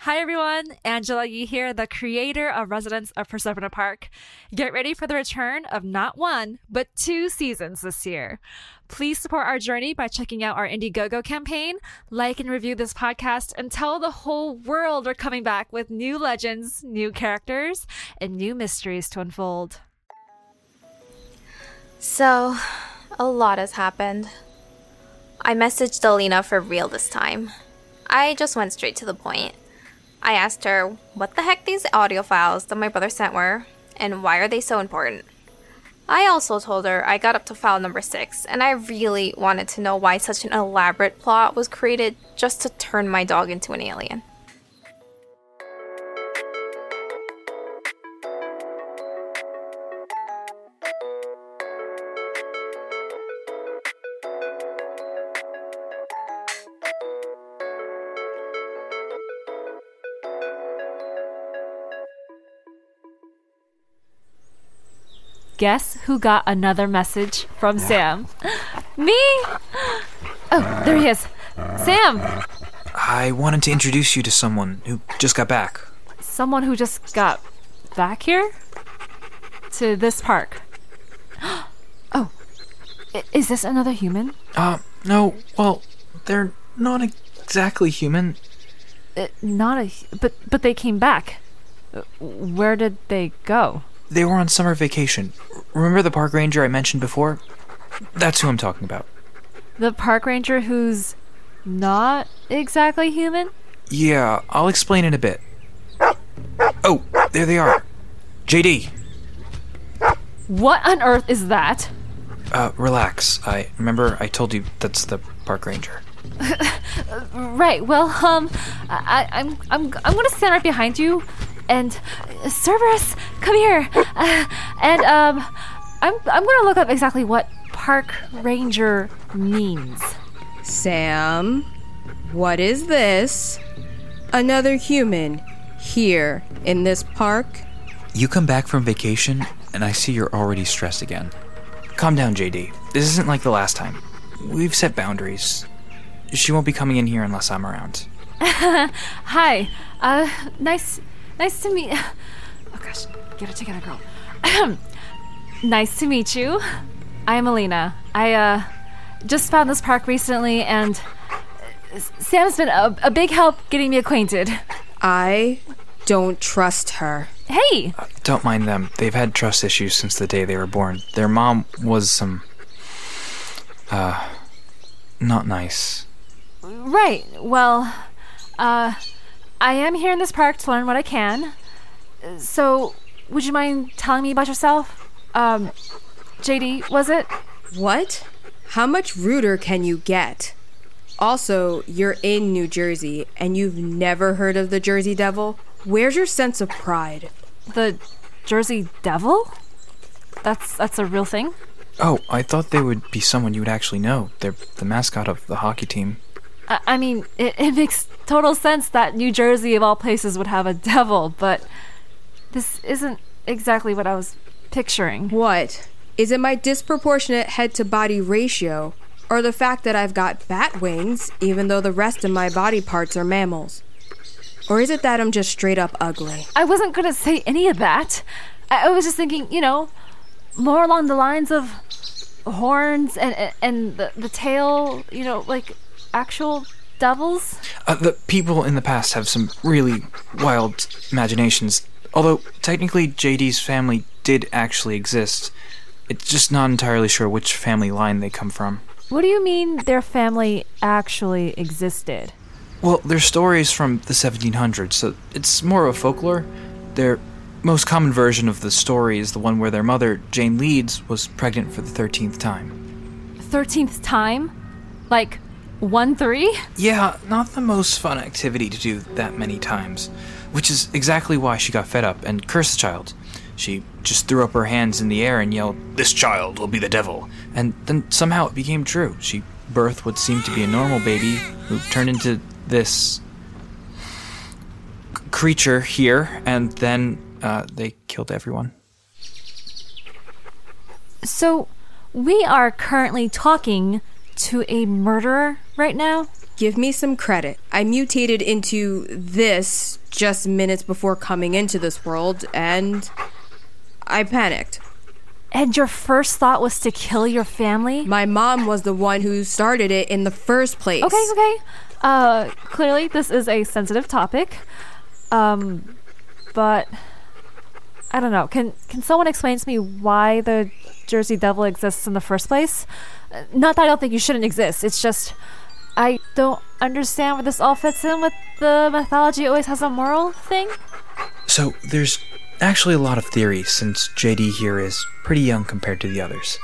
Hi everyone, Angela Yee here, the creator of Residents of Persephone Park. Get ready for the return of not one, but two seasons this year. Please support our journey by checking out our Indiegogo campaign, like and review this podcast, and tell the whole world we're coming back with new legends, new characters, and new mysteries to unfold. So, a lot has happened. I messaged Alina for real this time. I just went straight to the point. I asked her what the heck these audio files that my brother sent were, and why are they so important. I also told her I got up to file number six, and I really wanted to know why such an elaborate plot was created just to turn my dog into an alien. Guess who got another message from Sam? Me? Oh, there he is. Sam! I wanted to introduce you to someone who just got back. Someone who just got back here? To this park. Oh, I- is this another human? Uh, no, well, they're not exactly human. Uh, not a. But but they came back. Uh, Where did they go? They were on summer vacation. Remember the park ranger I mentioned before? That's who I'm talking about. The park ranger who's not exactly human? Yeah, I'll explain in a bit. Oh, there they are. JD, What on earth is that? uh, relax. I remember I told you that's the park ranger. Right. Well, um, I, I'm I'm I'm gonna stand right behind you, and Cerberus, come here, uh, and um, I'm I'm gonna look up exactly what park ranger means. Sam, what is this? Another human here in this park? You come back from vacation, and I see you're already stressed again. Calm down, JD. This isn't like the last time. We've set boundaries. She won't be coming in here unless I'm around. Hi. Uh, nice nice to meet. Oh gosh, get it together, girl. nice to meet you. I'm Alina. I uh just found this park recently, and uh, Sam's been a, a big help getting me acquainted. I don't trust her. Hey. Don't mind them. They've had trust issues since the day they were born. Their mom was some. uh. not nice. Right. Well, uh, I am here in this park to learn what I can. So, would you mind telling me about yourself? Um, JD, was it? What? How much ruder can you get? Also, you're in New Jersey and you've never heard of the Jersey Devil? Where's your sense of pride? The Jersey Devil? That's that's a real thing. Oh, I thought they would be someone you would actually know. They're the mascot of the hockey team. I, I mean, it, it makes total sense that New Jersey, of all places, would have a devil, but this isn't exactly what I was picturing. What? Is it my disproportionate head to body ratio or the fact that I've got bat wings even though the rest of my body parts are mammals? Or is it that I'm just straight up ugly? I wasn't gonna say any of that. I, I was just thinking, you know, more along the lines of horns and and the, the tail, you know, like actual devils. Uh, the people in the past have some really wild imaginations. Although, technically, JD's family did actually exist. It's just not entirely sure which family line they come from. What do you mean their family actually existed? Well, they're stories from the 1700s, so it's more of a folklore. Their most common version of the story is the one where their mother, Jane Leeds, was pregnant for the 13th time. 13th time? Like 1 3? Yeah, not the most fun activity to do that many times, which is exactly why she got fed up and cursed the child. She just threw up her hands in the air and yelled, This child will be the devil. And then somehow it became true. She birthed what seemed to be a normal baby who turned into this c- creature here, and then uh, they killed everyone. So, we are currently talking to a murderer right now? Give me some credit. I mutated into this just minutes before coming into this world, and I panicked. And your first thought was to kill your family? My mom was the one who started it in the first place. Okay, okay. Uh, clearly this is a sensitive topic. Um, but I don't know. Can can someone explain to me why the Jersey Devil exists in the first place? Uh, Not that I don't think you shouldn't exist. It's just I don't understand where this all fits in with the mythology always has a moral thing. So, there's actually a lot of theories since JD here is pretty young compared to the others.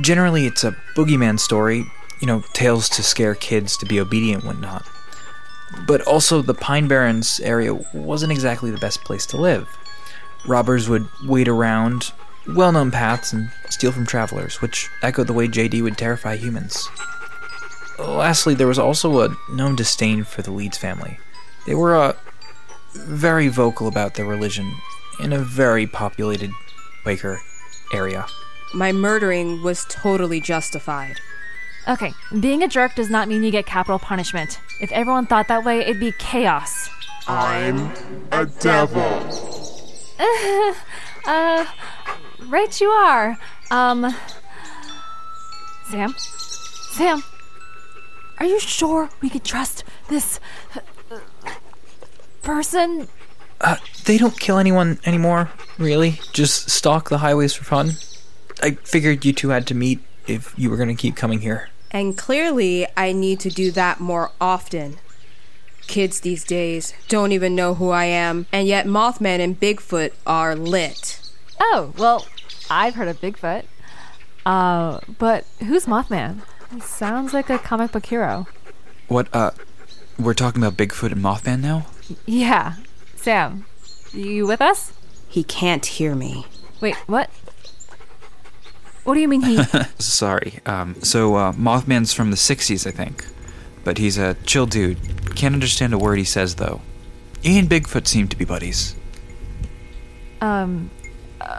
Generally, it's a boogeyman story, you know, tales to scare kids to be obedient and whatnot. But also, the Pine Barrens area wasn't exactly the best place to live. Robbers would wait around well known paths and steal from travelers, which echoed the way JD would terrify humans. Lastly, there was also a known disdain for the Leeds family. They were uh, very vocal about their religion in a very populated Quaker area. My murdering was totally justified. Okay, being a jerk does not mean you get capital punishment. If everyone thought that way, it'd be chaos. I'm a devil. Uh, right you are. Um, Sam? Sam? Are you sure we could trust this uh, person? Uh, they don't kill anyone anymore, really. Just stalk the highways for fun. I figured you two had to meet if you were gonna keep coming here. And clearly, I need to do that more often. Kids these days don't even know who I am, and yet Mothman and Bigfoot are lit. Oh, well, I've heard of Bigfoot. Uh, but who's Mothman? He sounds like a comic book hero. What, uh, we're talking about Bigfoot and Mothman now? Yeah. Sam, you with us? He can't hear me. Wait, what? What do you mean he? Sorry. Um, so, uh, Mothman's from the 60s, I think. But he's a chill dude. Can't understand a word he says, though. He and Bigfoot seem to be buddies. um,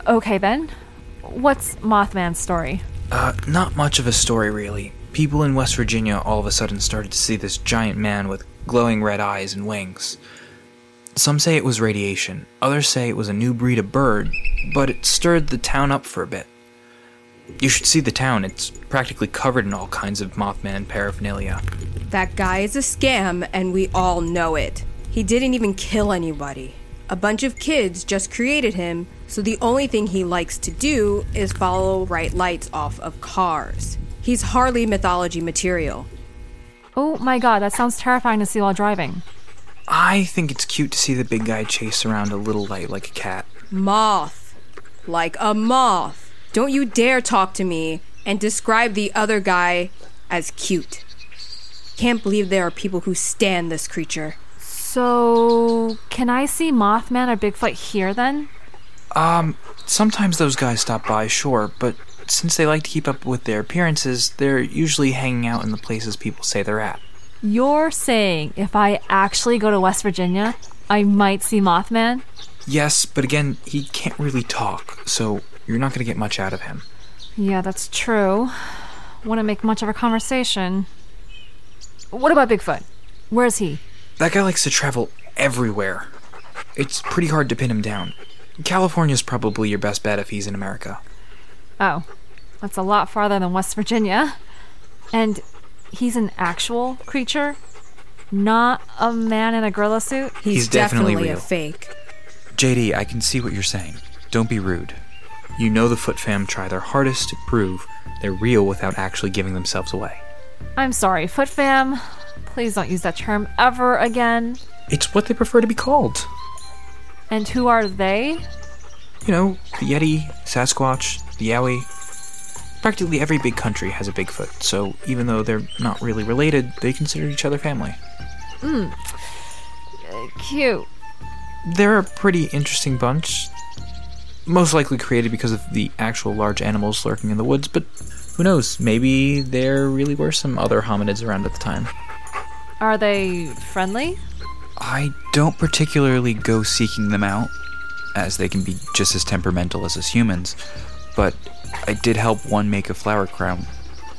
okay then. What's Mothman's story? Uh, not much of a story, really. People in West Virginia all of a sudden started to see this giant man with glowing red eyes and wings. Some say it was radiation, others say it was a new breed of bird, but it stirred the town up for a bit. You should see the town, it's practically covered in all kinds of Mothman paraphernalia. That guy is a scam, and we all know it. He didn't even kill anybody. A bunch of kids just created him, so the only thing he likes to do is follow bright lights off of cars. He's hardly mythology material. Oh my god, that sounds terrifying to see while driving. I think it's cute to see the big guy chase around a little light like a cat. Moth. Like a moth. Don't you dare talk to me and describe the other guy as cute. Can't believe there are people who stand this creature. So, can I see Mothman or Bigfoot here then? Um, sometimes those guys stop by, sure, but since they like to keep up with their appearances, they're usually hanging out in the places people say they're at. You're saying if I actually go to West Virginia, I might see Mothman? Yes, but again, he can't really talk, so you're not going to get much out of him. Yeah, that's true. Wouldn't make much of a conversation. What about Bigfoot? Where's he? That guy likes to travel everywhere. It's pretty hard to pin him down. California's probably your best bet if he's in America. Oh, that's a lot farther than West Virginia. And he's an actual creature? Not a man in a gorilla suit? He's, He's definitely definitely, real. a fake. JD, I can see what you're saying. Don't be rude. You know the Foot Fam try their hardest to prove they're real without actually giving themselves away. I'm sorry, Foot Fam. Please don't use that term ever again. It's what they prefer to be called. And who are they? You know, the Yeti, Sasquatch, the Yowie. Practically every big country has a Bigfoot, so even though they're not really related, they consider each other family. Hmm. Cute. They're a pretty interesting bunch. Most likely created because of the actual large animals lurking in the woods, but who knows? Maybe there really were some other hominids around at the time. Are they friendly? I don't particularly go seeking them out, as they can be just as temperamental as us humans, but I did help one make a flower crown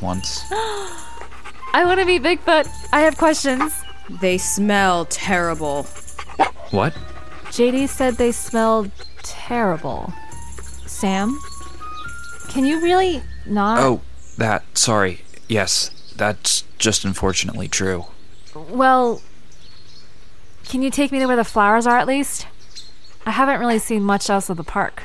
once. I want to be Bigfoot. I have questions. They smell terrible. What? JD said they smelled terrible. Sam? Can you really not? Oh, that. Sorry. Yes, that's just unfortunately true. Well, can you take me to where the flowers are at least? I haven't really seen much else of the park.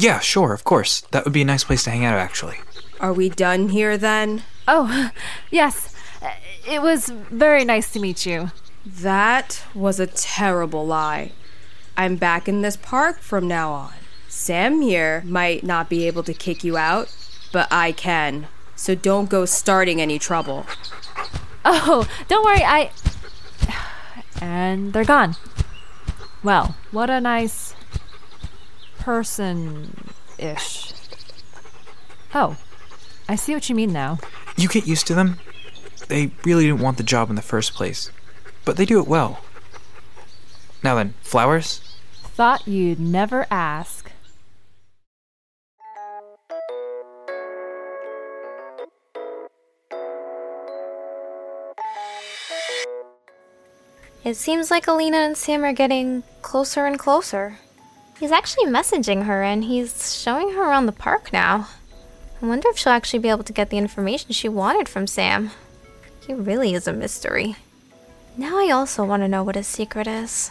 Yeah, sure, of course. That would be a nice place to hang out, actually. Are we done here then? Oh, yes. Uh, it was very nice to meet you. That was a terrible lie. I'm back in this park from now on. Sam here might not be able to kick you out, but I can. So don't go starting any trouble. Oh, don't worry, I. And they're gone. Well, what a nice person ish. Oh, I see what you mean now. You get used to them. They really didn't want the job in the first place, but they do it well. Now then, flowers? Thought you'd never ask. It seems like Alina and Sam are getting closer and closer. He's actually messaging her and he's showing her around the park now. I wonder if she'll actually be able to get the information she wanted from Sam. He really is a mystery. Now I also want to know what his secret is.